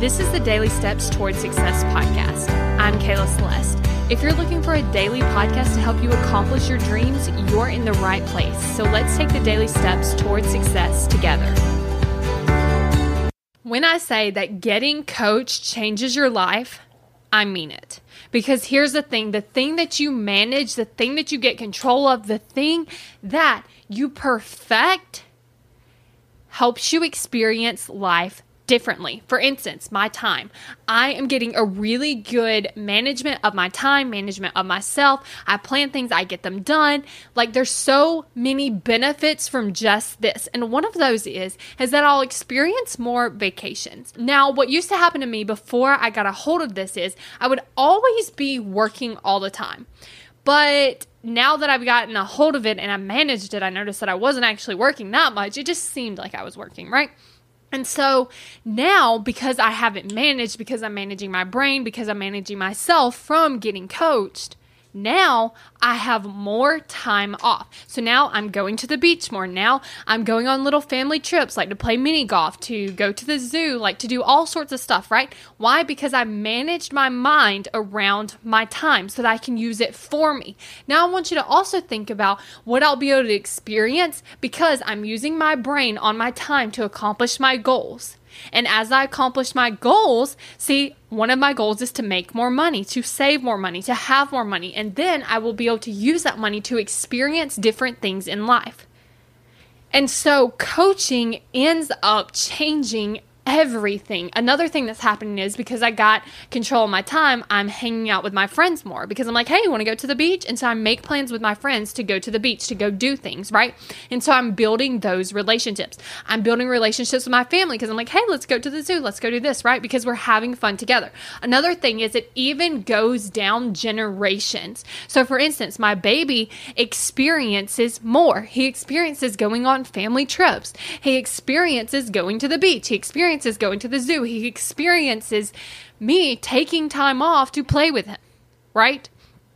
This is the Daily Steps Towards Success podcast. I'm Kayla Celeste. If you're looking for a daily podcast to help you accomplish your dreams, you're in the right place. So let's take the daily steps towards success together. When I say that getting coached changes your life, I mean it. Because here's the thing the thing that you manage, the thing that you get control of, the thing that you perfect helps you experience life differently. For instance, my time. I am getting a really good management of my time, management of myself. I plan things, I get them done. Like there's so many benefits from just this. And one of those is is that I'll experience more vacations. Now, what used to happen to me before I got a hold of this is I would always be working all the time. But now that I've gotten a hold of it and I managed it, I noticed that I wasn't actually working that much. It just seemed like I was working, right? And so now, because I haven't managed, because I'm managing my brain, because I'm managing myself from getting coached, now I have more time off. So now I'm going to the beach more. Now I'm going on little family trips, like to play mini golf, to go to the zoo, like to do all sorts of stuff, right? Why? Because I managed my mind around my time so that I can use it for me. Now I want you to also think about what I'll be able to experience because I'm using my brain on my time to accomplish my goals. And as I accomplish my goals, see, one of my goals is to make more money, to save more money, to have more money. And then I will be able to use that money to experience different things in life. And so coaching ends up changing everything. Another thing that's happening is because I got control of my time, I'm hanging out with my friends more because I'm like, hey, you want to go to the beach? And so I make plans with my friends to go to the beach, to go do things, right? And so I'm building those relationships. I'm building relationships with my family because I'm like, hey, let's go to the zoo, let's go do this, right? Because we're having fun together. Another thing is it even goes down generations. So for instance, my baby experiences more. He experiences going on family trips. He experiences going to the beach. He experiences experiences going to the zoo. He experiences me taking time off to play with him, right?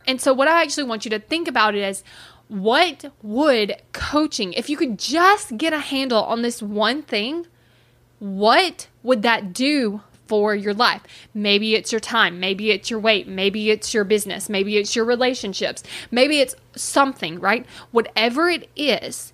And so, what I actually want you to think about is what would coaching, if you could just get a handle on this one thing, what would that do for your life. Maybe it's your time, maybe it's your weight, maybe it's your business, maybe it's your relationships, maybe it's something, right? Whatever it is,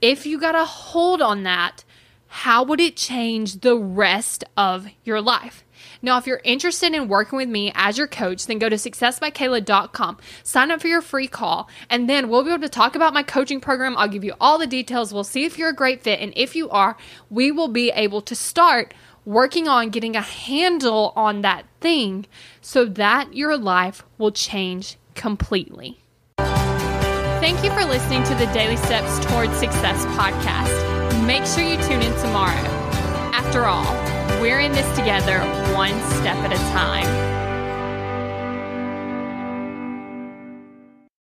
if you got a hold on that, how would it change the rest of your life? Now, if you're interested in working with me as your coach, then go to successbykayla.com, sign up for your free call, and then we'll be able to talk about my coaching program. I'll give you all the details. We'll see if you're a great fit. And if you are, we will be able to start working on getting a handle on that thing so that your life will change completely. Thank you for listening to the Daily Steps Towards Success podcast. Make sure you tune in tomorrow. After all, we're in this together, one step at a time.